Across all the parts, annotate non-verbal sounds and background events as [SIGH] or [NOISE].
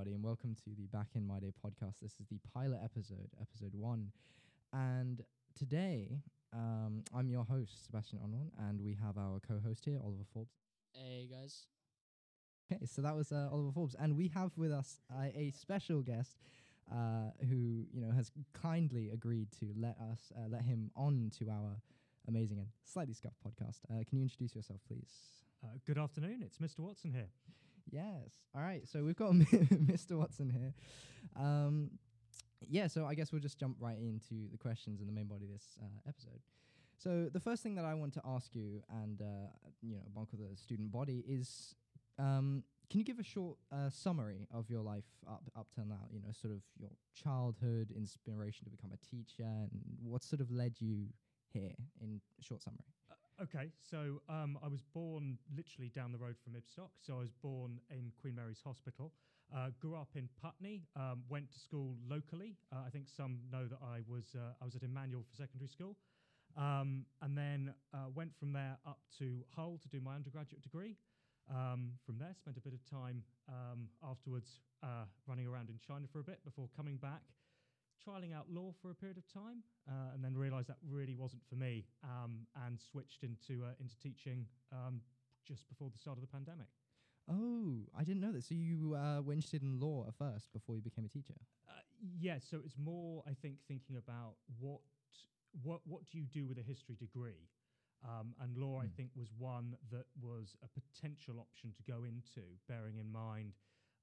everybody, and welcome to the Back in My Day podcast. This is the pilot episode, episode one. And today, um, I'm your host, Sebastian Onlon, and we have our co host here, Oliver Forbes. Hey guys. Okay, so that was uh, Oliver Forbes, and we have with us uh, a special guest uh, who, you know, has kindly agreed to let us uh, let him on to our amazing and slightly scuffed podcast. Uh, can you introduce yourself, please? Uh, good afternoon. It's Mr. Watson here. Yes. All right. So we've got [LAUGHS] Mr. Watson here. Um, yeah. So I guess we'll just jump right into the questions and the main body of this uh, episode. So the first thing that I want to ask you, and uh, you know, bulk of the student body, is um, can you give a short uh, summary of your life up up till now? You know, sort of your childhood, inspiration to become a teacher, and what sort of led you here in short summary. Okay, so um, I was born literally down the road from Ibstock. So I was born in Queen Mary's Hospital. Uh, grew up in Putney. Um, went to school locally. Uh, I think some know that I was uh, I was at Emanuel for secondary school, um, and then uh, went from there up to Hull to do my undergraduate degree. Um, from there, spent a bit of time um, afterwards uh, running around in China for a bit before coming back trialing out law for a period of time, uh, and then realised that really wasn't for me, um, and switched into uh, into teaching um, just before the start of the pandemic. Oh, I didn't know that. So you uh, were interested in law at first before you became a teacher. Uh, yeah, so it's more, I think, thinking about what what what do you do with a history degree, um, and law, mm. I hmm. think, was one that was a potential option to go into, bearing in mind.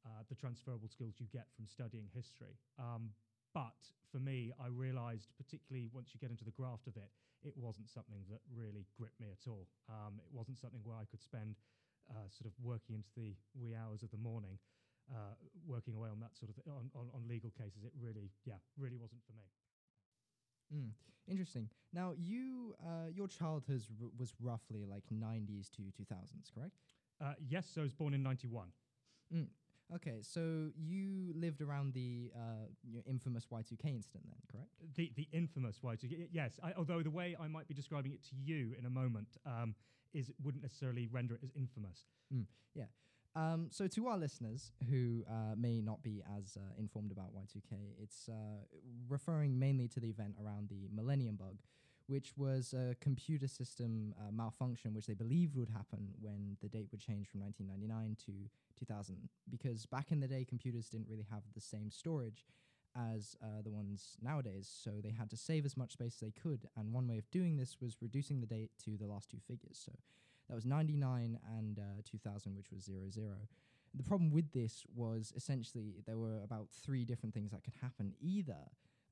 Uh, the transferable skills you get from studying history. Um, but for me, I realized, particularly once you get into the graft of it, it wasn't something that really gripped me at all. Um, it wasn't something where I could spend uh, sort of working into the wee hours of the morning, uh, working away on that sort of th- on, on, on, legal cases. It really, yeah, really wasn't for me. Mm, interesting. Now, you, uh, your childhood r- was roughly like 90s to 2000s, correct? Uh, yes, so I was born in 91. Mm, Okay, so you lived around the uh, infamous Y2K incident, then, correct? The the infamous Y2K. Yes, I, although the way I might be describing it to you in a moment um, is wouldn't necessarily render it as infamous. Mm, yeah. Um, so, to our listeners who uh, may not be as uh, informed about Y2K, it's uh, referring mainly to the event around the Millennium Bug, which was a computer system uh, malfunction which they believed would happen when the date would change from 1999 to 2000. Because back in the day, computers didn't really have the same storage as uh, the ones nowadays, so they had to save as much space as they could. And one way of doing this was reducing the date to the last two figures. So that was 99 and uh, 2000, which was 00. The problem with this was essentially there were about three different things that could happen. Either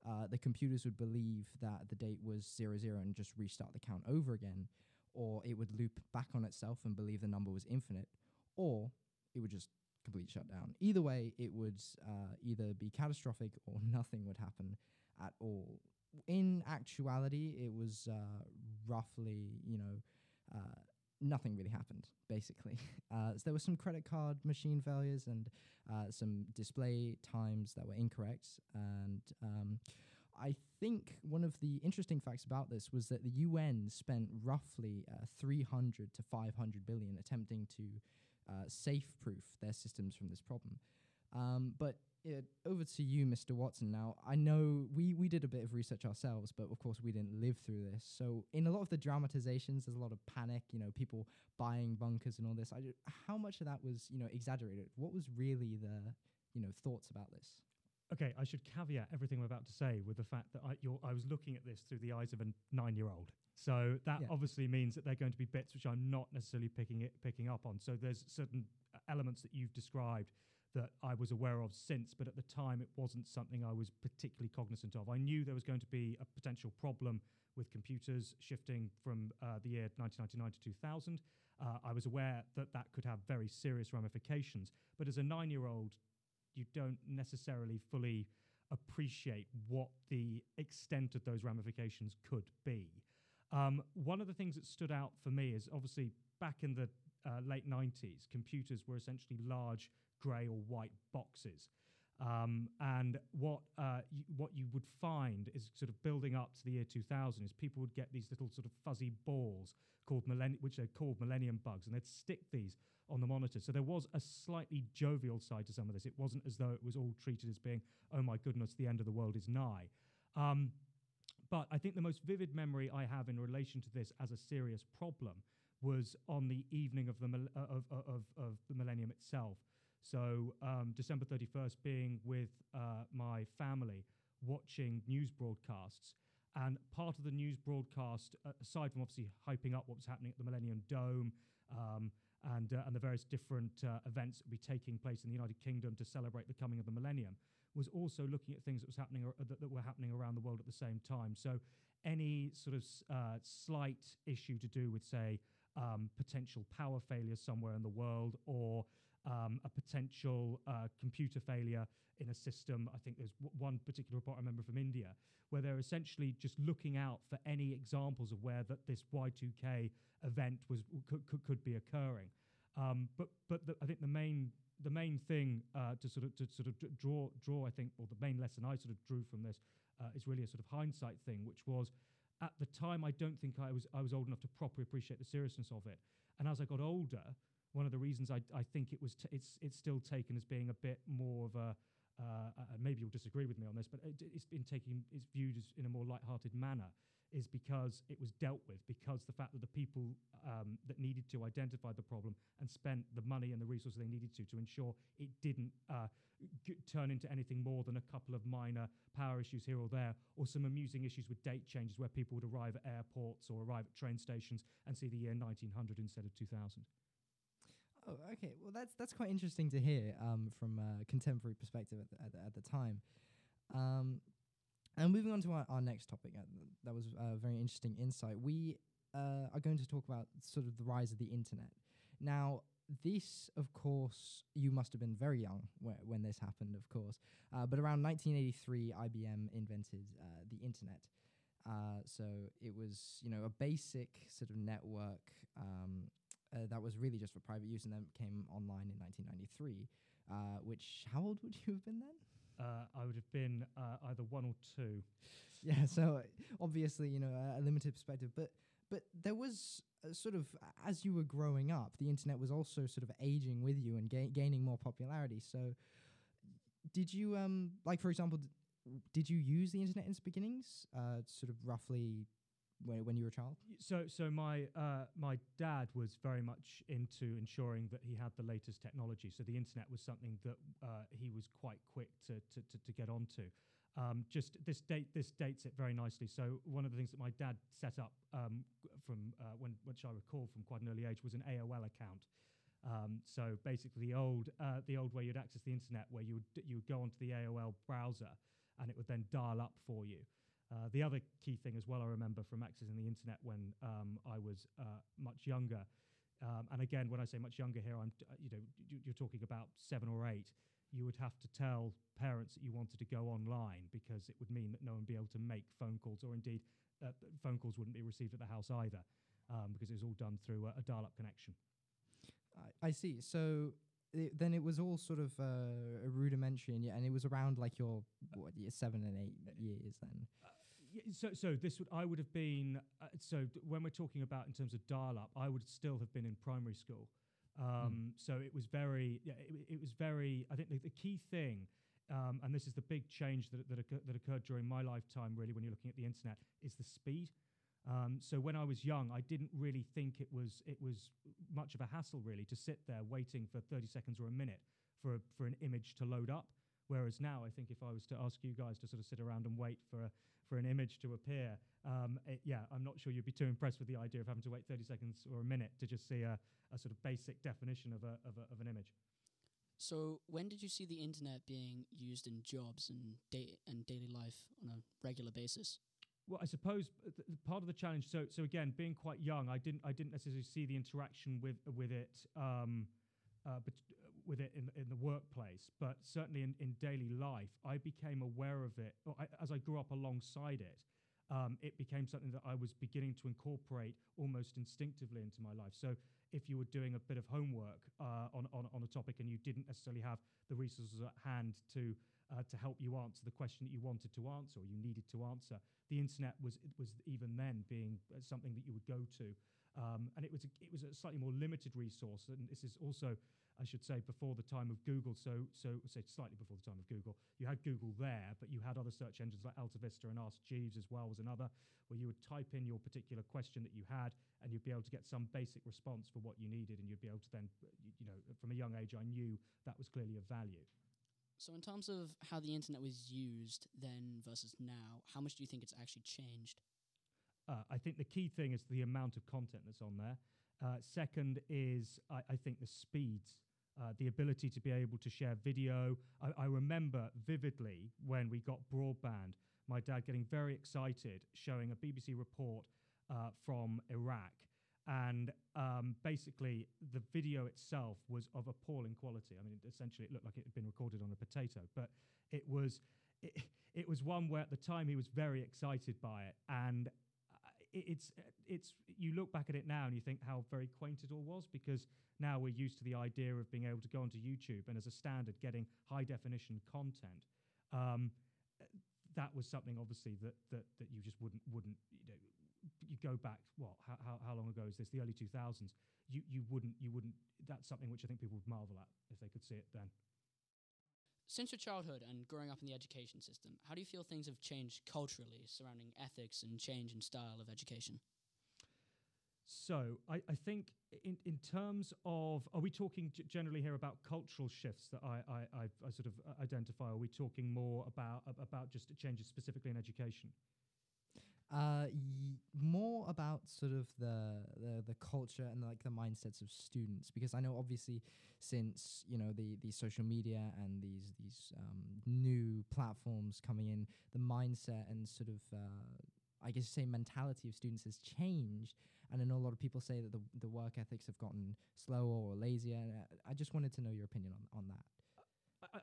uh, the computers would believe that the date was zero zero and just restart the count over again, or it would loop back on itself and believe the number was infinite, or it would just completely shut down. Either way, it would uh, either be catastrophic or [LAUGHS] nothing would happen at all. In actuality, it was uh, roughly, you know, uh, nothing really happened, basically. [LAUGHS] Uh, so there were some credit card machine failures and uh, some display times that were incorrect. And um, I think one of the interesting facts about this was that the UN spent roughly uh, 300 to 500 billion attempting to uh, safe proof their systems from this problem. Um, but over to you, Mr. Watson. Now, I know we, we did a bit of research ourselves, but of course we didn't live through this. So, in a lot of the dramatizations, there's a lot of panic. You know, people buying bunkers and all this. I, how much of that was you know exaggerated? What was really the you know thoughts about this? Okay, I should caveat everything I'm about to say with the fact that I, I was looking at this through the eyes of a nine-year-old. So that yeah. obviously means that there are going to be bits which I'm not necessarily picking it picking up on. So there's certain uh, elements that you've described that I was aware of since, but at the time it wasn't something I was particularly cognizant of. I knew there was going to be a potential problem with computers shifting from uh, the year 1999 to 2000. Uh, I was aware that that could have very serious ramifications, but as a nine year old, you don't necessarily fully appreciate what the extent of those ramifications could be. Um, one of the things that stood out for me is obviously back in the uh, late 90s, computers were essentially large grey or white boxes. Um, and what uh, y- what you would find is sort of building up to the year 2000 is people would get these little sort of fuzzy balls called millenn- which are called millennium bugs, and they'd stick these on the monitor. So there was a slightly jovial side to some of this. It wasn't as though it was all treated as being, oh my goodness, the end of the world is nigh. Um, but I think the most vivid memory I have in relation to this as a serious problem was on the evening of the uh, of, uh, of, of the millennium itself. So um, December 31st, being with uh, my family, watching news broadcasts, and part of the news broadcast, uh, aside from obviously hyping up what was happening at the Millennium Dome um, and uh, and the various different uh, events that would be taking place in the United Kingdom to celebrate the coming of the millennium, was also looking at things that was happening ar- that, that were happening around the world at the same time. So any sort of uh, slight issue to do with, say, um, potential power failure somewhere in the world or um, a potential uh, computer failure in a system. I think there's w- one particular report I remember from India where they're essentially just looking out for any examples of where that this Y2K event was could, could, could be occurring. Um, but but the, I think the main the main thing uh, to sort of to sort of draw draw I think or the main lesson I sort of drew from this uh, is really a sort of hindsight thing, which was at the time I don't think I was I was old enough to properly appreciate the seriousness of it. And as I got older, one of the reasons I, I think it was t- it's it's still taken as being a bit more of a uh, uh, maybe you'll disagree with me on this, but it, it's been taken it's viewed as in a more light-hearted manner is because it was dealt with because the fact that the people um, that needed to identify the problem and spent the money and the resources they needed to to ensure it didn't uh, g- turn into anything more than a couple of minor power issues here or there, or some amusing issues with date changes where people would arrive at airports or arrive at train stations and see the year 1900 instead of 2000. Oh, okay. Well, that's that's quite interesting to hear um, from a contemporary perspective at the, at the, at the time. Um, and moving on to our, our next topic, uh, that was a very interesting insight. We uh, are going to talk about sort of the rise of the internet. Now, this, of course, you must have been very young wh- when this happened, of course. Uh, but around 1983, IBM invented uh, the internet. Uh, so it was, you know, a basic sort of network um, uh, that was really just for private use, and then came online in 1993. Uh, which, how old would you have been then? Uh, I would have been uh, either one or two. [LAUGHS] Yeah, so obviously, you know, a, a limited perspective, but but there was a sort of as you were growing up, the internet was also sort of aging with you and ga- gaining more popularity. So, did you um like for example, d- did you use the internet in its beginnings? Uh, sort of roughly when when you were a child. So, so my uh, my dad was very much into ensuring that he had the latest technology. So the internet was something that uh, he was quite quick to to, to, to get onto. Um, just this date this dates it very nicely. So one of the things that my dad set up um, from uh, when which I recall from quite an early age was an AOL account. Um, so basically, the old uh, the old way you'd access the internet, where you would you would go onto the AOL browser and it would then dial up for you. Uh, the other key thing as well, I remember from accessing the internet when um, I was uh, much younger, um, and again, when I say much younger here, I'm uh, you know you're talking about seven or eight. You would have to tell parents that you wanted to go online because it would mean that no one would be able to make phone calls, or indeed uh, phone calls wouldn't be received at the house either, um, because it was all done through a, a dial-up connection. I, I see. So. i then it was all sort of uh, rudimentary, and, yeah, and it was around like your what, year seven and eight years then. Yeah, so, so this would I would have been uh, so when we're talking about in terms of dial-up, I would still have been in primary school. Um, So it was very, yeah, it, it was very. I think the, the key thing, um, and this is the big change that that, occur, that occurred during my lifetime, really, when you're looking at the internet, is the speed. Um, so when I was young, I didn't really think it was it was much of a hassle really to sit there waiting for 30 seconds or a minute for a, for an image to load up. Whereas now, I think if I was to ask you guys to sort of sit around and wait for a, for an image to appear, um, it, yeah, I'm not sure you'd be too impressed with the idea of having to wait 30 seconds or a minute to just see a, a sort of basic definition of, a, of, a, of an image. So when did you see the internet being used in jobs and da- and daily life on a regular basis? Well, I suppose uh, part of the challenge. So, so again, being quite young, I didn't, I didn't necessarily see the interaction with with it, um, uh, but with it in in the workplace. But certainly in, in daily life, I became aware of it I, as I grew up alongside it. um, it became something that I was beginning to incorporate almost instinctively into my life. So if you were doing a bit of homework uh, on, on, on a topic and you didn't necessarily have the resources at hand to uh, to help you answer the question that you wanted to answer or you needed to answer, the internet was was even then being something that you would go to, um, and it was a, it was a slightly more limited resource. And this is also I should say, before the time of Google. So, so say slightly before the time of Google, you had Google there, but you had other search engines like AltaVista and Ask Jeeves as well was another, where you would type in your particular question that you had, and you'd be able to get some basic response for what you needed, and you'd be able to then, you know, from a young age, I knew that was clearly of value. So, in terms of how the internet was used then versus now, how much do you think it's actually changed? Uh, I think the key thing is the amount of content that's on there. Uh, second is, I, I, think, the speeds uh, the ability to be able to share video. I, I, remember vividly when we got broadband, my dad getting very excited showing a BBC report uh, from Iraq. And um, basically, the video itself was of appalling quality. I mean, essentially, it looked like it had been recorded on a potato, but it was it, it was one where at the time he was very excited by it, and it's it's you look back at it now and you think how very quaint it all was because now we're used to the idea of being able to go onto YouTube and as a standard getting high definition content. Um, that was something obviously that, that that you just wouldn't wouldn't you know you go back what how, how, how long ago is this the early 2000s you you wouldn't you wouldn't that's something which I think people would marvel at if they could see it then. Since your childhood and growing up in the education system, how do you feel things have changed culturally surrounding ethics and change in style of education? So I, I think in, in terms of, are we talking generally here about cultural shifts that I, I, I, I sort of identify? Are we talking more about, about just changes specifically in education? Uh, y- more about sort of the, the the culture and like the mindsets of students because I know obviously since you know the the social media and these these um, new platforms coming in, the mindset and sort of uh, I guess say mentality of students has changed. And I know a lot of people say that the the work ethics have gotten slower or lazier. And I, I just wanted to know your opinion on on that.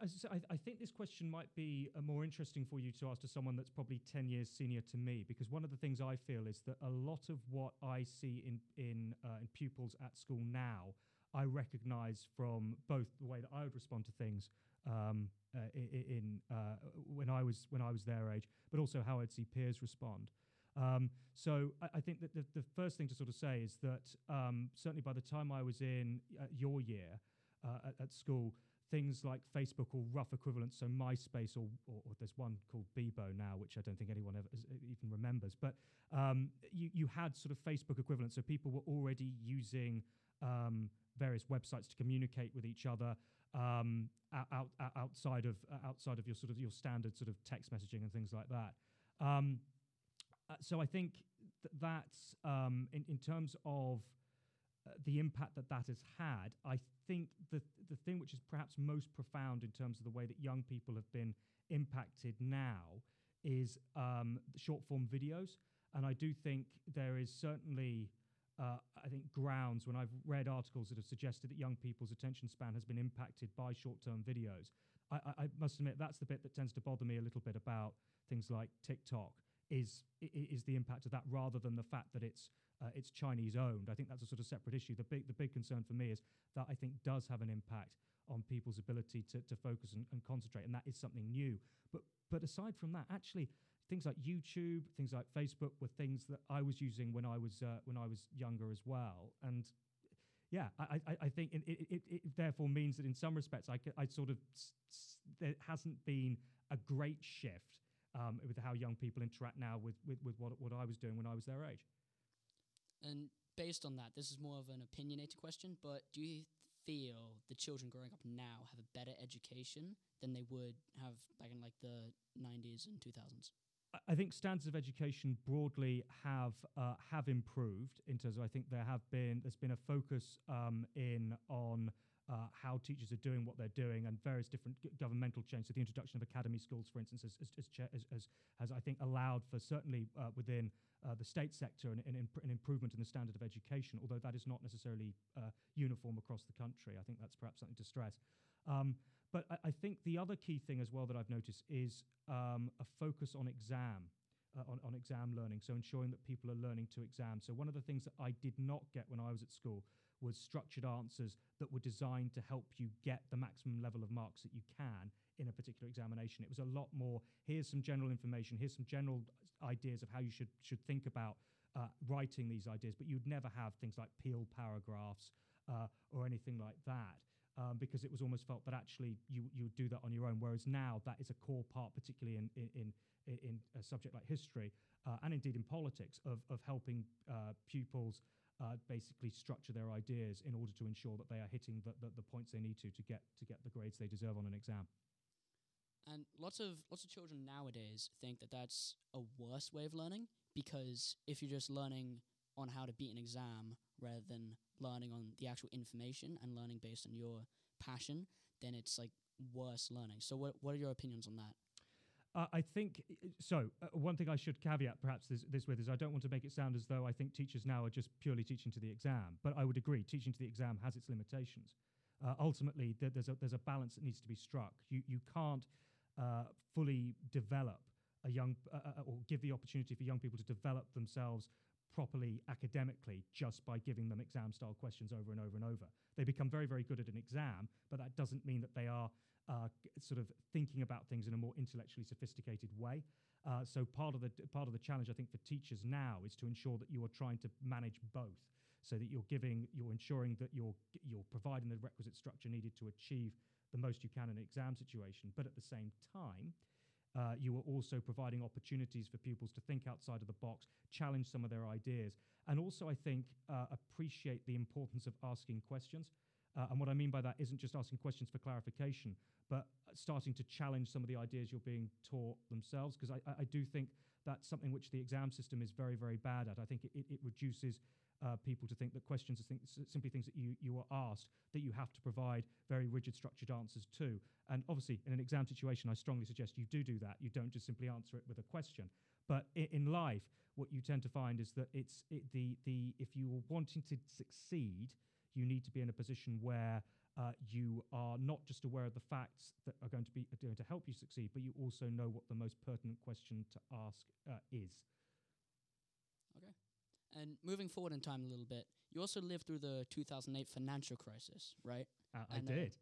I, I, think this question might be uh, more interesting for you to ask to someone that's probably 10 years senior to me, because one of the things I feel is that a lot of what I see in, in, uh, in pupils at school now, I recognize from both the way that I would respond to things um, uh, in, uh, when, I was, when I was their age, but also how I'd see peers respond. Um, so I, I, think that the, the, first thing to sort of say is that um, certainly by the time I was in uh, your year uh, at, at school, things like Facebook or rough equivalents, so MySpace, or, or, or, there's one called Bebo now, which I don't think anyone ever even remembers. But um, you, you had sort of Facebook equivalents, so people were already using um, various websites to communicate with each other um, out, out, outside of uh, outside of your sort of your standard sort of text messaging and things like that. Um, uh, so I think th- that's um, in, in terms of uh, the impact that that has had, I think the the thing which is perhaps most profound in terms of the way that young people have been impacted now is um, short form videos, and I do think there is certainly. Uh, I think grounds when I've read articles that have suggested that young people's attention span has been impacted by short-term videos. I, I, I must admit that's the bit that tends to bother me a little bit about things like TikTok is is the impact of that rather than the fact that it's uh, it's Chinese owned. I think that's a sort of separate issue. The big the big concern for me is that I think does have an impact on people's ability to, to focus and, and concentrate, and that is something new. But but aside from that, actually, things like YouTube, things like Facebook were things that I was using when I was uh, when I was younger as well, and yeah, I, I, I think it, it, it, therefore means that in some respects I, I sort of there hasn't been a great shift um, with how young people interact now with, with, with what, what I was doing when I was their age. And based on that, this is more of an opinionated question, but do you feel the children growing up now have a better education than they would have back in like the 90s and 2000s? I think standards of education broadly have uh, have improved in terms of I think there have been there's been a focus um, in on uh, how teachers are doing what they're doing and various different governmental changes. So the introduction of academy schools, for instance, has, has, has, has, I think allowed for certainly uh, within uh, the state sector an, an, imp- an, improvement in the standard of education, although that is not necessarily uh, uniform across the country. I think that's perhaps something to stress. Um, but I, I, think the other key thing as well that I've noticed is um, a focus on exam. uh, on, on exam learning. So ensuring that people are learning to exam. So one of the things that I did not get when I was at school was structured answers that were designed to help you get the maximum level of marks that you can in a particular examination. It was a lot more. Here's some general information. Here's some general ideas of how you should should think about uh, writing these ideas. But you'd never have things like peel paragraphs uh, or anything like that. Um, because it was almost felt that actually you you would do that on your own. Whereas now that is a core part, particularly in in in in a subject like history uh, and indeed in politics, of, of helping uh, pupils uh, basically structure their ideas in order to ensure that they are hitting the, the, the, points they need to to get to get the grades they deserve on an exam. And lots of lots of children nowadays think that that's a worse way of learning because if you're just learning on how to beat an exam rather than learning on the actual information and learning based on your passion, then it's like worse learning. So what what are your opinions on that? Uh, I think so. Uh, one thing I should caveat perhaps this, this, with is I don't want to make it sound as though I think teachers now are just purely teaching to the exam, but I would agree teaching to the exam has its limitations. Uh, ultimately, th- there's a there's a balance that needs to be struck. You you can't uh, fully develop a young uh, uh, or give the opportunity for young people to develop themselves properly academically just by giving them exam style questions over and over and over. They become very very good at an exam, but that doesn't mean that they are uh, sort of thinking about things in a more intellectually sophisticated way. Uh, so part of the part of the challenge, I think, for teachers now is to ensure that you are trying to manage both, so that you're giving, you're ensuring that you're you're providing the requisite structure needed to achieve the most you can in an exam situation, but at the same time. Uh, you are also providing opportunities for pupils to think outside of the box, challenge some of their ideas, and also, I think, uh, appreciate the importance of asking questions. Uh, and what I mean by that isn't just asking questions for clarification, but starting to challenge some of the ideas you're being taught themselves. Because I, I, do think that's something which the exam system is very, very bad at. I think it, it reduces uh, people to think that questions are th- simply things that you, you are asked that you have to provide very rigid, structured answers to. And obviously, in an exam situation, I strongly suggest you do do that. You don't just simply answer it with a question. But in life, what you tend to find is that it's it, the the if you are wanting to succeed, you need to be in a position where uh, you are not just aware of the facts that are going to be going to help you succeed, but you also know what the most pertinent question to ask uh, is. And moving forward in time a little bit, you also lived through the 2008 financial crisis, right? Uh, I and, uh, did.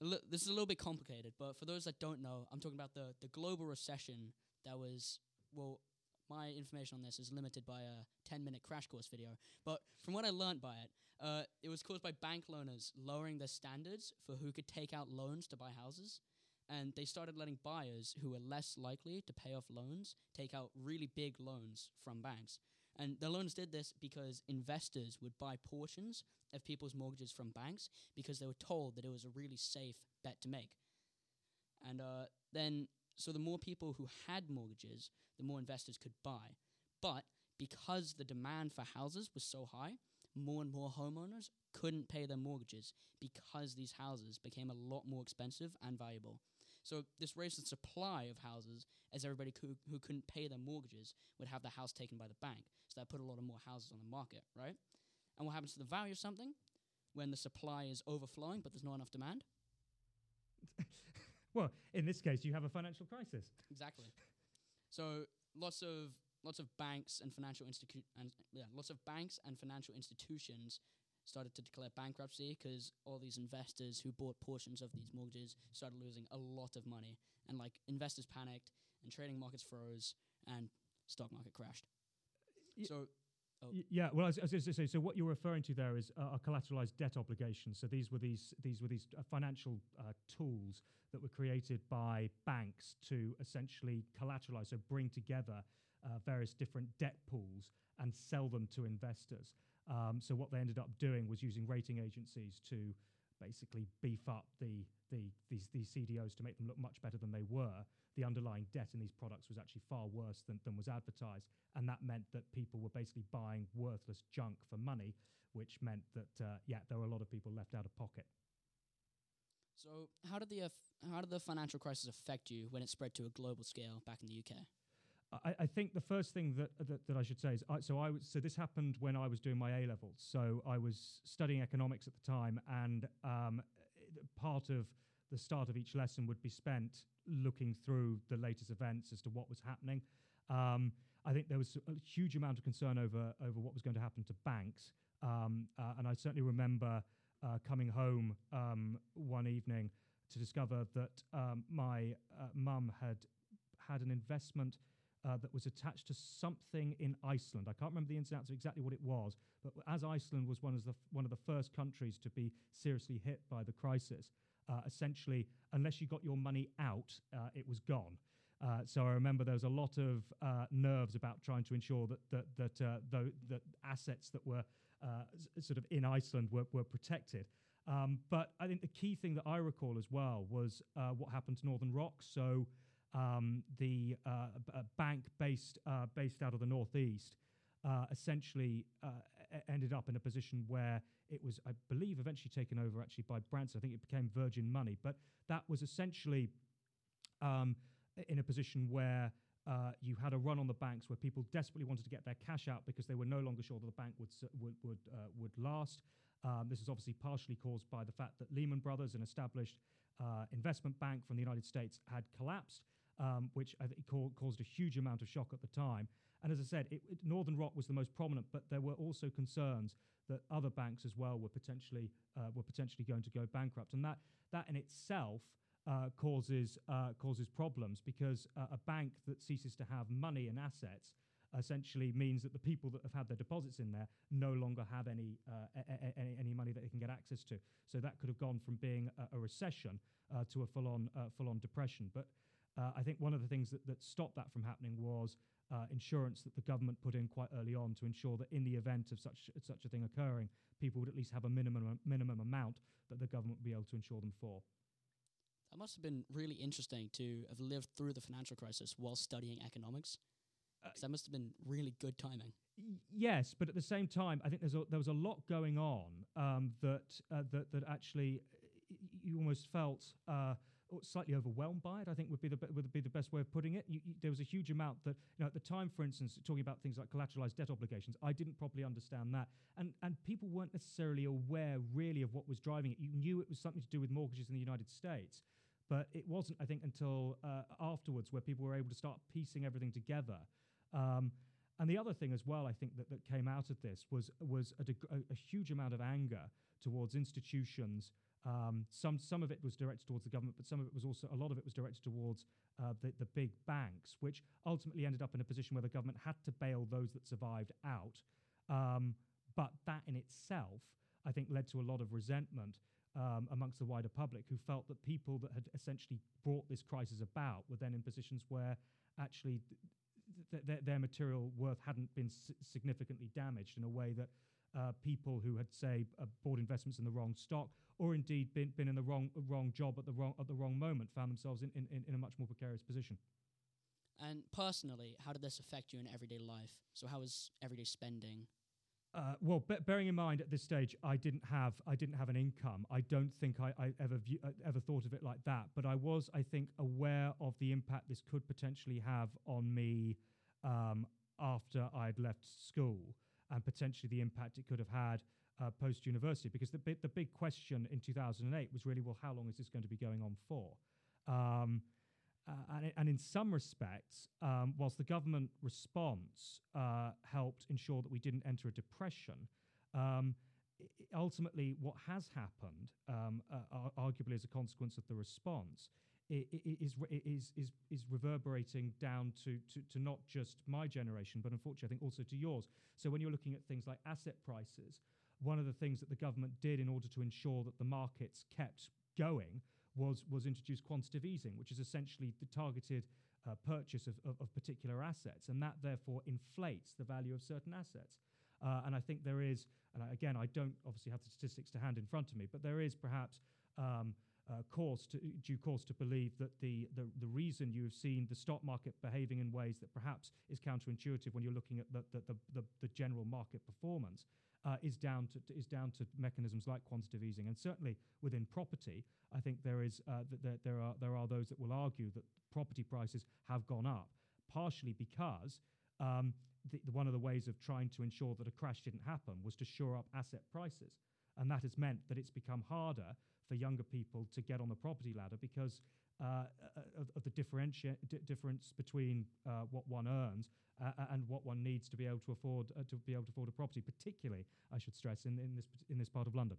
Li- this is a little bit complicated, but for those that don't know, I'm talking about the, the global recession that was, well, my information on this is limited by a 10 minute crash course video. But from what I learned by it, uh, it was caused by bank loaners lowering their standards for who could take out loans to buy houses. And they started letting buyers who were less likely to pay off loans take out really big loans from banks. And the loans did this because investors would buy portions of people's mortgages from banks because they were told that it was a really safe bet to make. And uh, then, so the more people who had mortgages, the more investors could buy. But because the demand for houses was so high, more and more homeowners couldn't pay their mortgages because these houses became a lot more expensive and valuable. So this raised the supply of houses as everybody who, who couldn't pay their mortgages would have the house taken by the bank. So that put a lot of more houses on the market, right? And what happens to the value of something when the supply is overflowing but there's not enough demand? [LAUGHS] well, in this case, you have a financial crisis. Exactly. So lots of lots of banks and financial institu- and yeah, lots of banks and financial institutions started to declare bankruptcy because all these investors who bought portions of these mortgages started losing a lot of money, and like investors panicked, and trading markets froze, and stock market crashed. Y- so. Oh. Y- yeah, well, I was, I was going to say. So, what you're referring to there is uh, collateralized debt obligations. So, these were these these were these uh, financial uh, tools that were created by banks to essentially collateralize, so bring together uh, various different debt pools and sell them to investors. Um, so what they ended up doing was using rating agencies to basically beef up the, the these, these CDOs to make them look much better than they were. The underlying debt in these products was actually far worse than, than was advertised, and that meant that people were basically buying worthless junk for money, which meant that uh, yeah, there were a lot of people left out of pocket. So, how did the uh, how did the financial crisis affect you when it spread to a global scale back in the UK? I, I, think the first thing that, that, that I should say is I, so I was, so this happened when I was doing my A levels. So I was studying economics at the time, and um, part of the start of each lesson would be spent looking through the latest events as to what was happening. Um, I think there was a huge amount of concern over over what was going to happen to banks. Um, uh, and I certainly remember uh, coming home um, one evening to discover that um, my uh, mum had had an investment uh, that was attached to something in Iceland. I can't remember the ins and outs of exactly what it was, but as Iceland was one of the, one of the first countries to be seriously hit by the crisis, uh, essentially, unless you got your money out, uh, it was gone. Uh, so I remember there was a lot of uh, nerves about trying to ensure that that that, uh, th- that assets that were s- sort of in Iceland were, were protected. Um, but I think the key thing that I recall as well was what happened to Northern Rock. So um, the uh, bank based uh, based out of the northeast uh, essentially uh, ended up in a position where it was, I believe, eventually taken over actually by Branson. I think it became Virgin Money, but that was essentially um, in a position where. Uh, you had a run on the banks where people desperately wanted to get their cash out because they were no longer sure that the bank would would would, uh, would last. Um, this is obviously partially caused by the fact that Lehman Brothers, an established uh, investment bank from the United States, had collapsed um, which I think caused a huge amount of shock at the time. And as I said, it, it, Northern Rock was the most prominent, but there were also concerns that other banks as well were potentially uh, were potentially going to go bankrupt, and that that in itself uh, causes uh, causes problems because a bank that ceases to have money and assets essentially means that the people that have had their deposits in there no longer have any, uh, a- a- any, money that they can get access to. So that could have gone from being a, a recession uh, to a full-on uh, full-on depression. But uh, I think one of the things that, that stopped that from happening was uh, insurance that the government put in quite early on to ensure that in the event of such such a thing occurring, people would at least have a minimum minimum amount that the government would be able to insure them for. That must have been really interesting to have lived through the financial crisis while studying economics. Uh, that must have been really good timing. Yes, but at the same time, I think there's a, there was a lot going on um, that, uh, that that actually you almost felt uh, slightly overwhelmed by it. I think would be the would be the best way of putting it. You, you, there was a huge amount that you know at the time, for instance, talking about things like collateralized debt obligations. I didn't properly understand that, and and people weren't necessarily aware really of what was driving it. You knew it was something to do with mortgages in the United States, but it wasn't. I think until uh, afterwards where people were able to start piecing everything together. Um, and the other thing as well, I think that, that came out of this was was a, deg- a, a huge amount of anger towards institutions um, some some of it was directed towards the government, but some of it was also a lot of it was directed towards uh, the the big banks, which ultimately ended up in a position where the government had to bail those that survived out. Um, but that in itself, I think, led to a lot of resentment um, amongst the wider public, who felt that people that had essentially brought this crisis about were then in positions where actually th- th- their material worth hadn't been s- significantly damaged in a way that uh, people who had, say, uh, bought investments in the wrong stock, or indeed been, been in the wrong wrong job at the wrong at the wrong moment, found themselves in, in, in a much more precarious position. And personally, how did this affect you in everyday life? So, how was everyday spending? Uh, well, be- bearing in mind at this stage, I didn't have I didn't have an income. I don't think I, I ever view, uh, ever thought of it like that. But I was, I think, aware of the impact this could potentially have on me um, after I'd left school and potentially the impact it could have had uh, post university. Because the, the big question in 2008 was really, well, how long is this going to be going on for? Um, uh, and, and, in some respects, um, whilst the government response uh, helped ensure that we didn't enter a depression, um, ultimately, what has happened, um, uh, arguably as a consequence of the response, is, is, is, is reverberating down to, to, to not just my generation, but unfortunately, I think also to yours. So when you're looking at things like asset prices, one of the things that the government did in order to ensure that the markets kept going was, was introduce quantitative easing, which is essentially the targeted uh, purchase of, of, of, particular assets. And that therefore inflates the value of certain assets. Uh, and I think there is, and again, I don't obviously have the statistics to hand in front of me, but there is perhaps um, uh, to, due course to believe that the, the, the reason you have seen the stock market behaving in ways that perhaps is counterintuitive when you're looking at the, the, the, the general market performance uh, is down to, is down to mechanisms like quantitative easing, and certainly within property, I think there is uh, th- th- there are there are those that will argue that property prices have gone up, partially because um, the, one of the ways of trying to ensure that a crash didn't happen was to shore up asset prices. And that has meant that it's become harder for younger people to get on the property ladder because uh, of, of, the differenti- difference between uh, what one earns uh, and what one needs to be able to afford uh, to be able to afford a property, particularly, I should stress, in, in this in this part of London.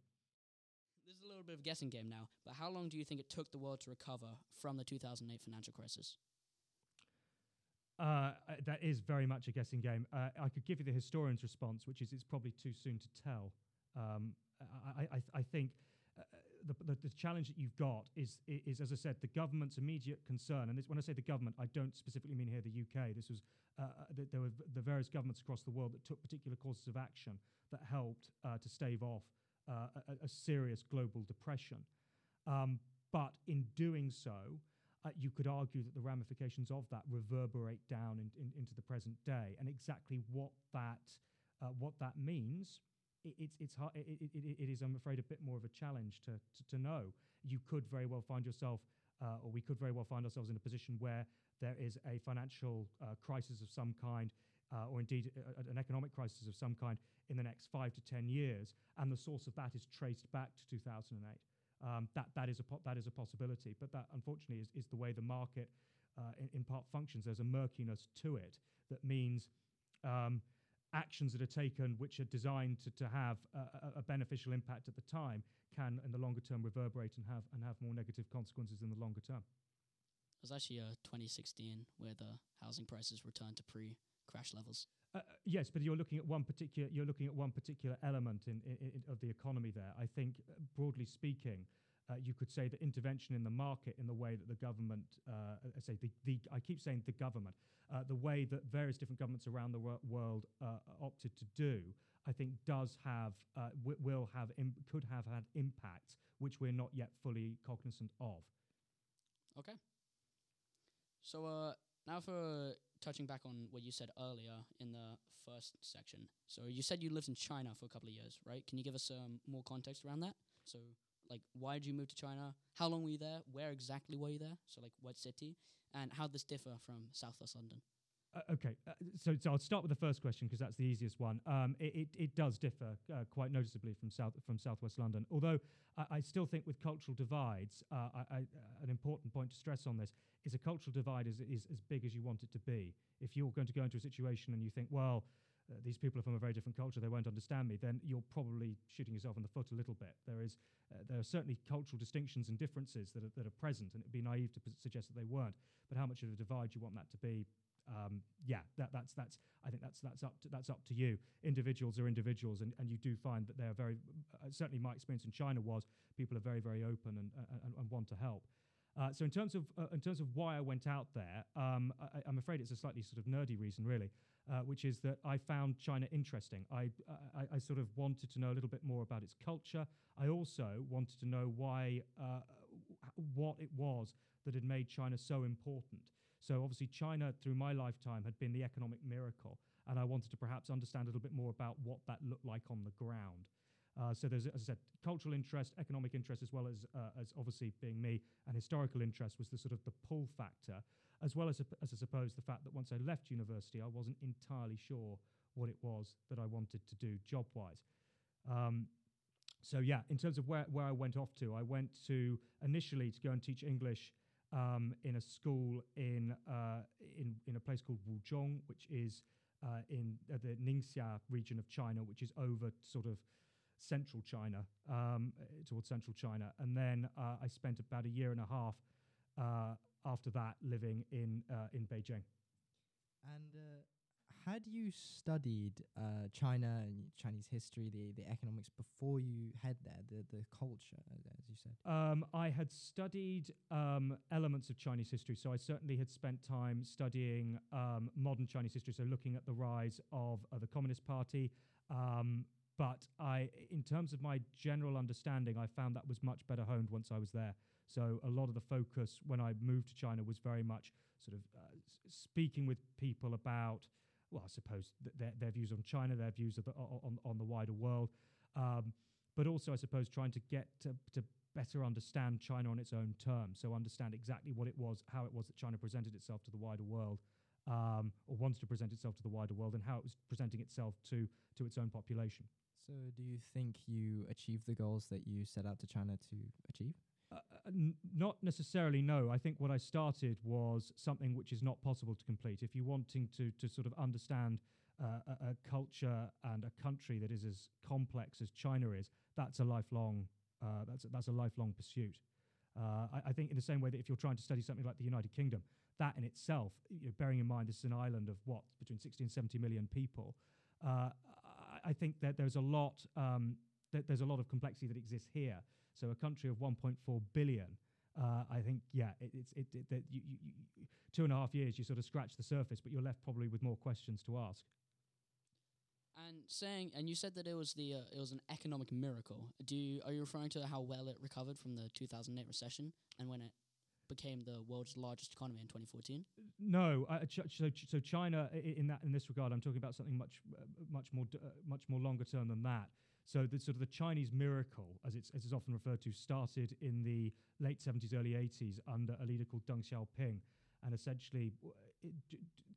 This is a little bit of a guessing game now, but how long do you think it took the world to recover from the 2008 financial crisis? Uh, that is very much a guessing game. Uh, I could give you the historian's response, which is it's probably too soon to tell. Um, I, I, I, think uh, the, the, the, challenge that you've got is, is, as I said, the government's immediate concern. And this, when I say the government, I don't specifically mean here the UK. This was uh, uh, the, there were the various governments across the world that took particular courses of action that helped uh, to stave off uh, a, a, serious global depression. Um, but in doing so, uh, you could argue that the ramifications of that reverberate down in, in, into the present day, and exactly what that uh, what that means. It, it's it's hard, it, it, it is, I'm afraid, a bit more of a challenge to, to, to know. You could very well find yourself, uh, or we could very well find ourselves in a position where there is a financial uh, crisis of some kind, uh, or indeed a, an economic crisis of some kind in the next five to ten years, and the source of that is traced back to 2008 um, that that is a that is a possibility. But that unfortunately is, is the way the market uh, in, in, part functions. There's a murkiness to it that means. Um, actions that are taken which are designed to, to have a, a, beneficial impact at the time can in the longer term reverberate and have and have more negative consequences in the longer term. It was actually uh, 2016 where the housing prices returned to pre crash levels. Uh, uh, yes, but you're looking at one particular you're looking at one particular element in, in, in of the economy there. I think, uh, broadly speaking, uh, you could say that intervention in the market in the way that the government, uh, I say the, the I keep saying the government, uh, the way that various different governments around the wor- world opted to do, I think does have w- will have could have had impacts which we're not yet fully cognizant of. Okay. So now for touching back on what you said earlier in the first section. So you said you lived in China for a couple of years, right? Can you give us um, more context around that? So, like, why did you move to China? How long were you there? Where exactly were you there? So, like, what city? And how does this differ from Southwest London? Uh, okay, uh, so, so I'll start with the first question because that's the easiest one. Um, it, it, it, does differ uh, quite noticeably from south from southwest London. Although I, I still think with cultural divides, uh, I, I, an important point to stress on this is a cultural divide is, is as big as you want it to be. If you're going to go into a situation and you think, well, uh, these people are from a very different culture, they won't understand me, then you're probably shooting yourself in the foot a little bit. There is, uh, there are certainly cultural distinctions and differences that are, that are present, and it'd be naive to p- suggest that they weren't. But how much of a divide you want that to be, um, yeah, that, that's that's I think that's that's up to, that's up to you. Individuals are individuals, and, and you do find that they are very uh, certainly my experience in China was people are very very open and and, and want to help. Uh, so in terms of uh, in terms of why I went out there, um, am afraid it's a slightly sort of nerdy reason, really, uh, which is that I found China interesting. I, I, I sort of wanted to know a little bit more about its culture. I also wanted to know why uh, what it was that had made China so important. So obviously, China through my lifetime had been the economic miracle, and I wanted to perhaps understand a little bit more about what that looked like on the ground. Uh, so there's, as I said, cultural interest, economic interest, as well as uh, as obviously being me, and historical interest was the sort of the pull factor, as well as as I suppose the fact that once I left university, I wasn't entirely sure what it was that I wanted to do job wise. Um, so yeah, in terms of where, where I went off to, I went to initially to go and teach English um, in a school in uh, in in a place called Wuzhong, which is uh, in uh, the Ningxia region of China, which is over sort of central China, um, towards central China. And then uh, I spent about a year and a half uh, after that living in uh, in Beijing. And uh, had you studied uh, China and Chinese history, the, the economics before you head there, the, the culture, as you said? Um, I had studied um, elements of Chinese history, so I certainly had spent time studying um, modern Chinese history, so looking at the rise of uh, the Communist Party, um, but I, in terms of my general understanding, I found that was much better honed once I was there. So a lot of the focus when I moved to China was very much sort of uh, speaking with people about, well, I suppose th- their, their views on China, their views the, on, on the wider world, um, but also I suppose trying to get to, to better understand China on its own terms. So understand exactly what it was, how it was that China presented itself to the wider world, um, or wants to present itself to the wider world, and how it was presenting itself to to its own population. So, do you think you achieved the goals that you set out to China to achieve? Uh, uh, n- not necessarily, no. I think what I started was something which is not possible to complete. If you're wanting to, to sort of understand uh, a, a, culture and a country that is as complex as China is, that's a lifelong, uh, that's, a, that's a lifelong pursuit. Uh, I, I, think in the same way that if you're trying to study something like the United Kingdom, that in itself, you know, bearing in mind this is an island of what, between 60 and 70 million people, uh, I, think that there's a lot, um, that there's a lot of complexity that exists here so a country of 1.4 billion, uh, I think, yeah, it, it's it, it that you, you, you, two and a half years, you sort of scratch the surface, but you're left probably with more questions to ask. And saying, and you said that it was the uh, it was an economic miracle. Do you, are you referring to how well it recovered from the 2008 recession and when it became the world's largest economy in 2014? No, uh, ch- so so China in that in this regard, I'm talking about something much uh, much more uh, much more longer term than that. So the sort of the Chinese miracle, as it's, as it's often referred to, started in the late 70s, early 80s under a leader called Deng Xiaoping. And essentially, it,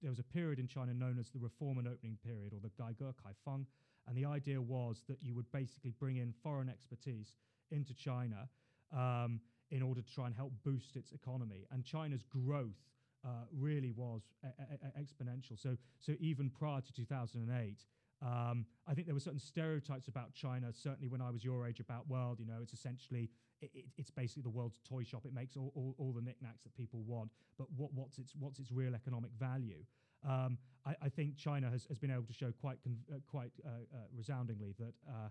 there was a period in China known as the Reform and Opening Period, or the Gaige Kaifang. And the idea was that you would basically bring in foreign expertise into China um, in order to try and help boost its economy. And China's growth uh, really was a- a- a- exponential. So, so even prior to 2008, um, I think there were certain stereotypes about China, certainly when I was your age, about world. You know, it's essentially it, it, it's basically the world's toy shop. It makes all, all, all the knickknacks that people want, but what, what's its what's its real economic value? Um, I, I, think China has, has been able to show quite uh, quite uh, uh, resoundingly that uh,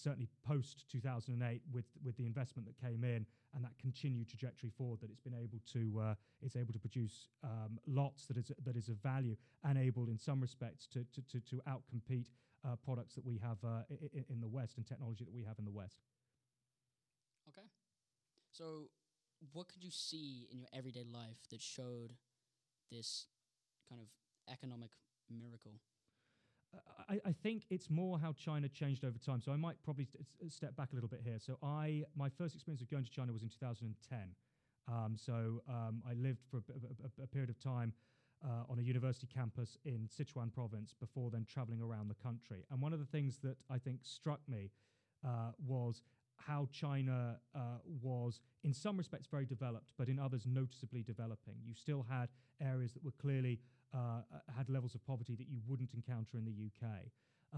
certainly post 2008 with with the investment that came in and that continued trajectory forward that it's been able to uh, it's able to produce um, lots that is that is of value and able in some respects to to to, to outcompete uh, products that we have uh, I- in the West and technology that we have in the West. Okay, so what could you see in your everyday life that showed this kind of economic miracle? I, I, think it's more how China changed over time. So I might probably st- step back a little bit here. So I, my first experience of going to China was in 2010. Um, so um, I lived for a, a, a period of time uh, on a university campus in Sichuan province before then traveling around the country. And one of the things that I think struck me uh, was how China uh, was, in some respects, very developed, but in others, noticeably developing. You still had areas that were clearly uh, had levels of poverty that you wouldn't encounter in the UK.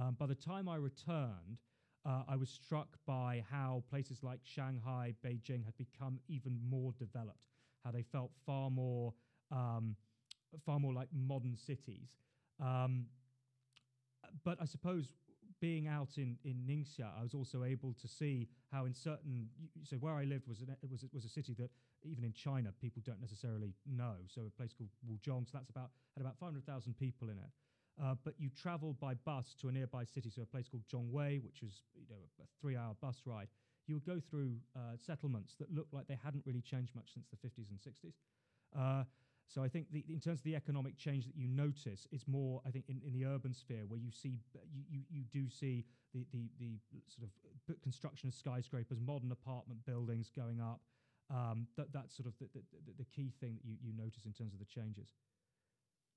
Um, by the time I returned, uh, I was struck by how places like Shanghai, Beijing had become even more developed, how they felt far more, um, far more like modern cities. Um, but I suppose being out in, in Ningxia, I was also able to see how in certain so where I lived was an, was was a city that even in China people don't necessarily know. So a place called Wuzhong, so that's about had about 500,000 people in it. Uh, but you travel by bus to a nearby city, so a place called Zhongwei, which was you know a, a three-hour bus ride. You would go through uh, settlements that looked like they hadn't really changed much since the 50s and 60s. Uh, so I think the, in terms of the economic change that you notice, it's more I think in, in the urban sphere where you see you, you, you do see the, the the sort of construction of skyscrapers, modern apartment buildings going up. Um, that that's sort of the, the, the, key thing that you, you notice in terms of the changes.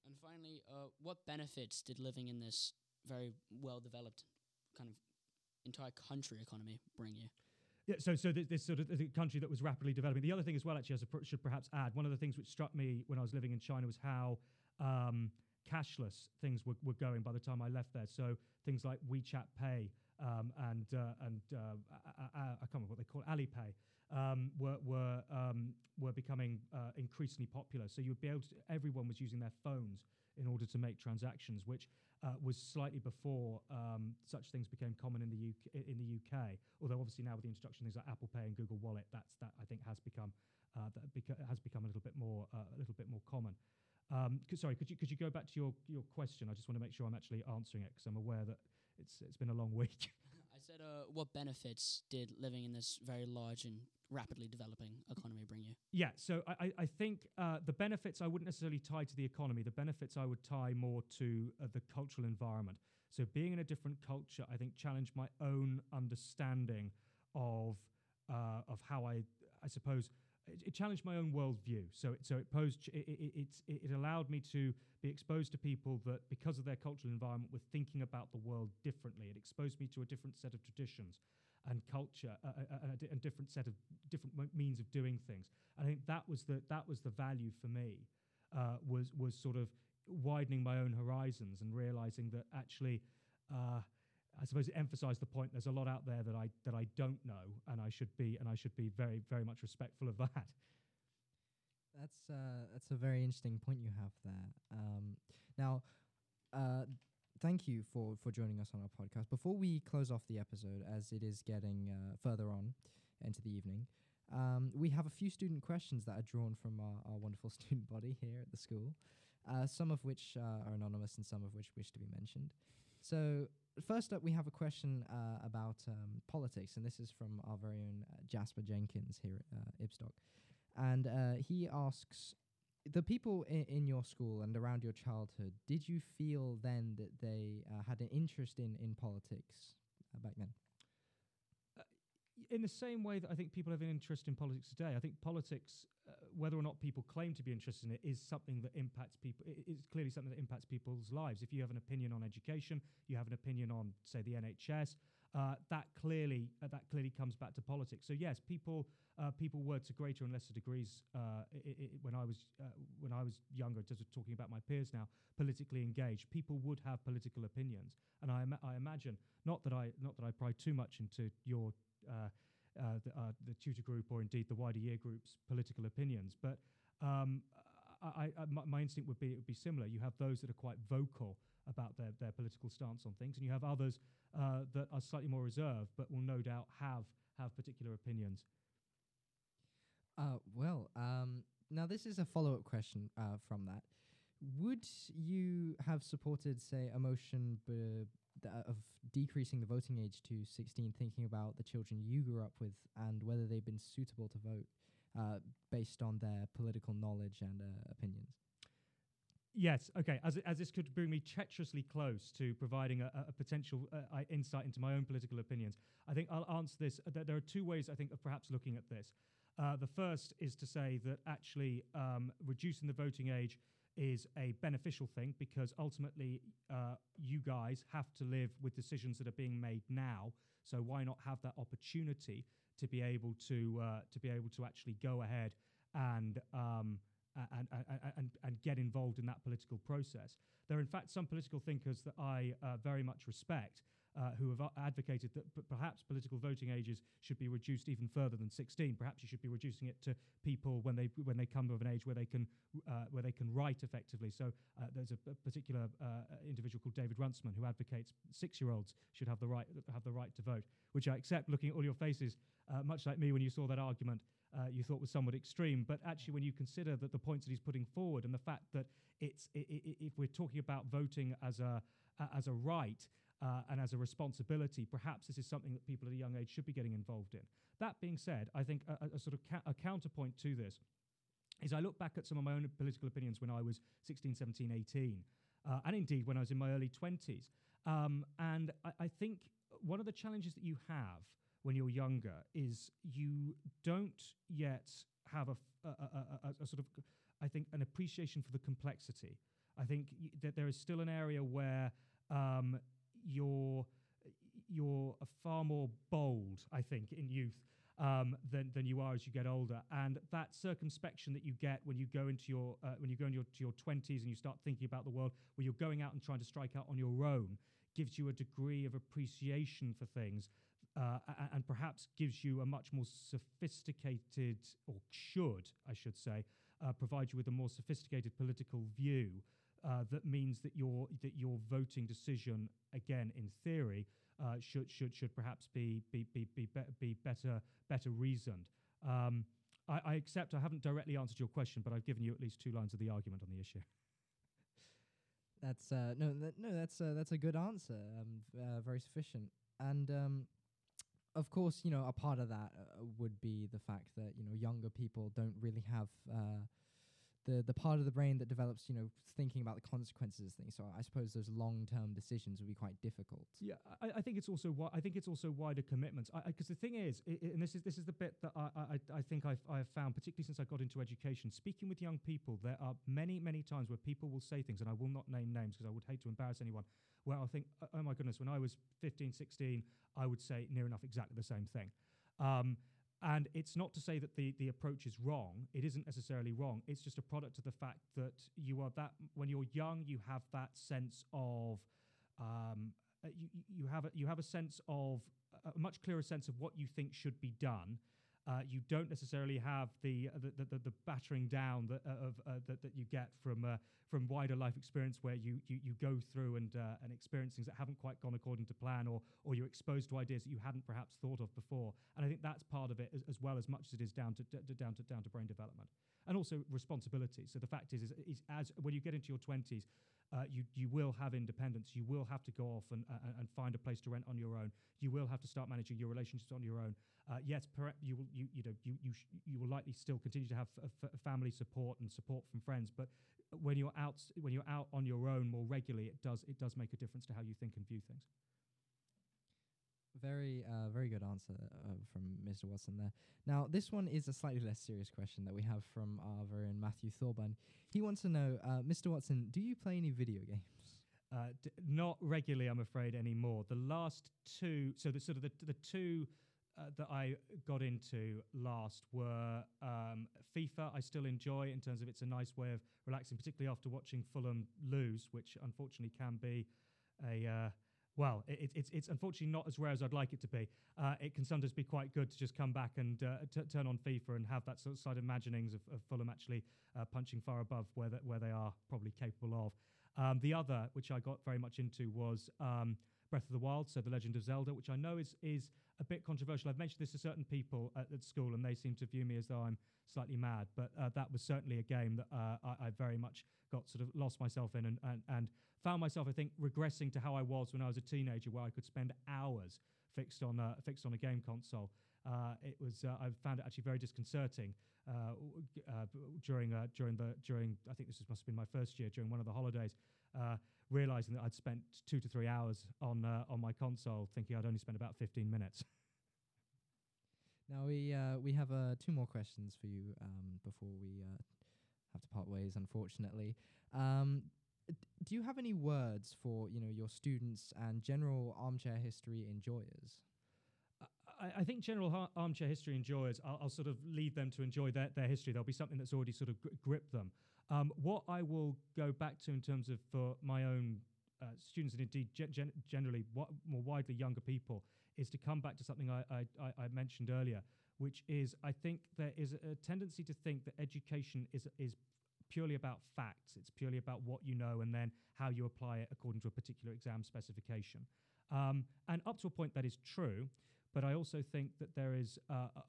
And finally, uh, what benefits did living in this very well developed kind of entire country economy bring you? Yeah, so so th- this sort of the country that was rapidly developing. The other thing as well, actually, I should perhaps add, one of the things which struck me when I was living in China was how um, cashless things were, were going by the time I left there. So things like WeChat Pay um, and uh, and uh, I, I, I, can't remember what they call it, Alipay. Um, were were um, were becoming uh, increasingly popular. So you would be able to. Everyone was using their phones in order to make transactions, which uh, was slightly before um, such things became common in the UK. In the UK, although obviously now with the introduction of things like Apple Pay and Google Wallet, that's that I think has become uh, that beca- has become a little bit more uh, a little bit more common. Um, sorry, could you could you go back to your your question? I just want to make sure I'm actually answering it because I'm aware that it's it's been a long week. [LAUGHS] I said, uh, what benefits did living in this very large and rapidly developing economy bring you? Yeah, so I, I think uh, the benefits I wouldn't necessarily tie to the economy. The benefits I would tie more to uh, the cultural environment. So being in a different culture, I think challenged my own understanding of uh, of how I, I suppose, it, it challenged my own worldview. So it, so it posed it, it, it, allowed me to be exposed to people that because of their cultural environment were thinking about the world differently. It exposed me to a different set of traditions and culture uh, and a different set of different means of doing things. I think that was the that was the value for me uh, was was sort of widening my own horizons and realizing that actually. Uh, I suppose it emphasised the point. There's a lot out there that I that I don't know, and I should be and I should be very very much respectful of [LAUGHS] that. That's uh, that's a very interesting point you have there. Um, now, uh, thank you for for joining us on our podcast. Before we close off the episode, as it is getting uh, further on into the evening, um, we have a few student questions that are drawn from our, our wonderful [LAUGHS] student body here at the school. Uh, some of which uh, are anonymous and some of which wish to be mentioned. So, first up, we have a question uh, about um, politics, and this is from our very own uh, Jasper Jenkins here at uh, Ibstock. And uh, he asks the people in, in your school and around your childhood, did you feel then that they uh, had an interest in, in politics uh, back then? In the same way that I think people have an interest in politics today, I think politics, uh, whether or not people claim to be interested in it, is something that impacts people. It's clearly something that impacts people's lives. If you have an opinion on education, you have an opinion on, say, the NHS. Uh, that clearly uh, that clearly comes back to politics. So yes, people uh, people were to greater and lesser degrees uh, i- i- when I was uh, when I was younger. Just talking about my peers now, politically engaged. People would have political opinions, and I, I imagine not that I not that I pry too much into your uh, uh, the, uh, the tutor group or indeed the wider year group's political opinions. But um, I, I, my instinct would be it would be similar. You have those that are quite vocal about their, their political stance on things, and you have others uh, that are slightly more reserved, but will no doubt have have particular opinions. Uh, well, um, now this is a follow up question uh, from that. Would you have supported, say, a motion b- of decreasing the voting age to 16, thinking about the children you grew up with and whether they've been suitable to vote uh, based on their political knowledge and uh, opinions? Yes. Okay. As as this could bring me treacherously close to providing a, a- potential uh, insight into my own political opinions, I think I'll answer this. There are two ways I think of perhaps looking at this. Uh, the first is to say that actually um, reducing the voting age is a beneficial thing because ultimately uh, you guys have to live with decisions that are being made now. So why not have that opportunity to be able to uh, to be able to actually go ahead and um, and, and, and, get involved in that political process. There are, in fact, some political thinkers that I uh, very much respect uh, who have advocated that p- perhaps political voting ages should be reduced even further than 16. Perhaps you should be reducing it to people when they when they come of an age where they can uh, where they can write effectively. So uh, there's a, a particular uh, individual called David Runciman who advocates six-year-olds should have the right have the right to vote, which I accept. Looking at all your faces, uh, much like me when you saw that argument, uh, you thought was somewhat extreme. But actually, when you consider that the points that he's putting forward and the fact that it's i- i- i- if we're talking about voting as a as a right uh, and as a responsibility, perhaps this is something that people at a young age should be getting involved in. That being said, I think a, a- a sort of ca- a counterpoint to this is I look back at some of my own political opinions when I was 16, 17, 18, uh, and indeed when I was in my early 20s. Um, and I, I think one of the challenges that you have when you're younger is you don't yet have a a a sort of, I think, an appreciation for the complexity. I think that there is still an area where um, you're you're a far more bold, I think, in youth um, than than you are as you get older, and that circumspection that you get when you go into your uh, when you go into your, your twenties and you start thinking about the world, where you're going out and trying to strike out on your own, gives you a degree of appreciation for things. Uh, and perhaps gives you a much more sophisticated, or should, I should say, uh, provide you with a more sophisticated political view uh, that means that your that your voting decision, again in theory, uh, should should should perhaps be be be be, be, be better better reasoned. Um, I, I accept I haven't directly answered your question, but I've given you at least two lines of the argument on the issue. That's uh, no, that, no, that's uh, that's a good answer. Um, uh, very sufficient, and um, of course, you know, a part of that uh, would be the fact that you know younger people don't really have uh, the the part of the brain that develops, you know, thinking about the consequences of things. So I suppose those long term decisions would be quite difficult. Yeah, I, I think it's also I think it's also wider commitments. Because the thing is, i i and this is this is the bit that I I, I think I've I've found, particularly since I got into education, speaking with young people, there are many many times where people will say things, and I will not name names because I would hate to embarrass anyone. Where I think, "Oh- oh my goodness, when I was 15, 16, I would say near enough exactly the same thing. Um, and it's not to say that the, the approach is wrong. It isn't necessarily wrong. It's just a product of the fact that you are that when you're young, you have that sense of um, uh, you, you- have a, you have a sense of a much clearer sense of what you think should be done. Uh, you don't necessarily have the uh, the, the, the, the battering down that, uh, of uh, that, that you get from uh, from wider life experience, where you, you, you go through and uh, and experience things that haven't quite gone according to plan, or or you're exposed to ideas that you hadn't perhaps thought of before. And I think that's part of it as, as well as much as it is down to, down to down to brain development and also responsibility. So the fact is, is, is as when you get into your twenties, uh, you you will have independence. You will have to go off and, uh, and find a place to rent on your own. You will have to start managing your relationships on your own. Uh, yes, per- you will you you know you you sh- you will likely still continue to have f- f- family support and support from friends, but when you're out when you're out on your own more regularly, it does it does make a difference to how you think and view things. Very, uh, very good answer uh, from Mr. Watson there. Now, this one is a slightly less serious question that we have from our very own Matthew Thorburn. He wants to know, uh, Mr. Watson, do you play any video games? Uh, d- not regularly, I'm afraid, anymore. The last two, so the sort of the, the two uh, that I got into last were um, FIFA. I still enjoy in terms of it's a nice way of relaxing, particularly after watching Fulham lose, which unfortunately can be a uh, well, it, it, it's it's unfortunately not as rare as I'd like it to be. Uh, it can sometimes be quite good to just come back and uh, t- turn on FIFA and have that sort of side imaginings of, of Fulham actually uh, punching far above where that where they are probably capable of. Um, the other, which I got very much into, was um, Breath of the Wild, so The Legend of Zelda, which I know is is a bit controversial. I've mentioned this to certain people at, at school, and they seem to view me as though I'm slightly mad. But uh, that was certainly a game that uh, I, I very much got sort of lost myself in, and, and and found myself, I think, regressing to how I was when I was a teenager, where I could spend hours fixed on a, fixed on a game console. Uh, it was uh, I found it actually very disconcerting uh, uh, during uh, during the during I think this was, must have been my first year during one of the holidays, uh, realizing that I'd spent two to three hours on on my console, thinking I'd only spent about 15 minutes. [LAUGHS] Now we uh, we have two more questions for you um, before we uh, have to part ways, unfortunately. Um, do you have any words for you know your students and general armchair history enjoyers? I, I think general armchair history enjoyers, I'll, I'll sort of leave them to enjoy their, their history. There'll be something that's already sort of gri- gripped them. Um, what I will go back to in terms of for my own uh, students and indeed gen- gen- generally what more widely younger people is to come back to something I, I, I- mentioned earlier, which is I think there is a tendency to think that education is is purely about facts. It's purely about what you know and then how you apply it according to a particular exam specification. Um, and up to a point, that is true. But I also think that there is uh, uh,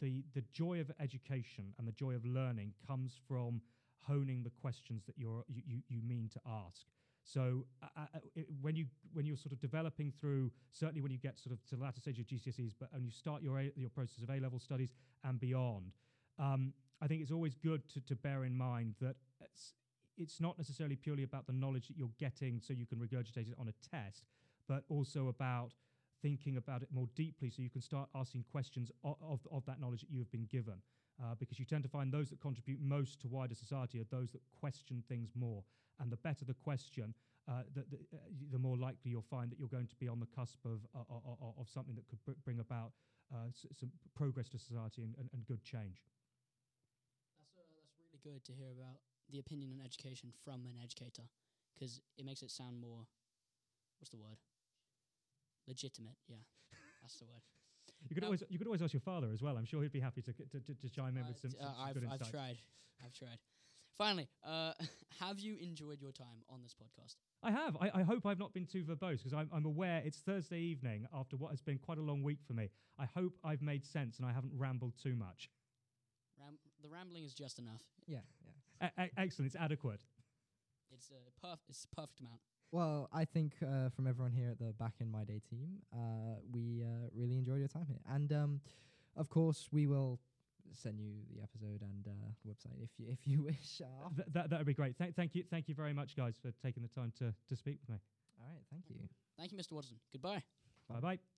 the the joy of education and the joy of learning comes from honing the questions that you're you, you, mean to ask. So uh, uh, it, when you when you're sort of developing through, certainly when you get sort of to the latter stage of GCSEs, but when you start your a, your process of A level studies and beyond, um, I think it's always good to, to bear in mind that it's, it's not necessarily purely about the knowledge that you're getting so you can regurgitate it on a test, but also about thinking about it more deeply so you can start asking questions of, of, of that knowledge that you have been given. Uh, because you tend to find those that contribute most to wider society are those that question things more. And the better the question, uh, the, the, uh, the more likely you'll find that you're going to be on the cusp of, uh, uh, uh, of something that could br- bring about some progress to society and, and, and good change. Really good to hear about the opinion on education from an educator, because it makes it sound more. What's the word? Legitimate. Yeah, [LAUGHS] that's the word. You could Now- always you could always ask your father as well. I'm sure he'd be happy to to, to, to chime in Uh, with some, d- some, uh, some I've good I've tried. I've tried. Finally, uh, [LAUGHS] have you enjoyed your time on this podcast? I have. I, I hope I've not been too verbose because I'm, I'm aware it's Thursday evening after what has been quite a long week for me. I hope I've made sense and I haven't rambled too much. Ram- the rambling is just enough. Yeah, yeah. E- e- excellent. It's adequate. It's a perf- It's a perfect amount. Well, I think uh, from everyone here at the Back in My Day team, uh, we uh, really enjoyed your time here, and um, of course, we will send you the episode and uh, website if you if you [LAUGHS] wish. Uh, Th- that that would be great. Thank thank you thank you very much, guys, for taking the time to to speak with me. all right, thank you. Thank you, Mr. Watson. Goodbye. Bye bye.